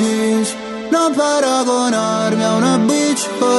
jeans, na Paragonar, meu é na beach. Oh.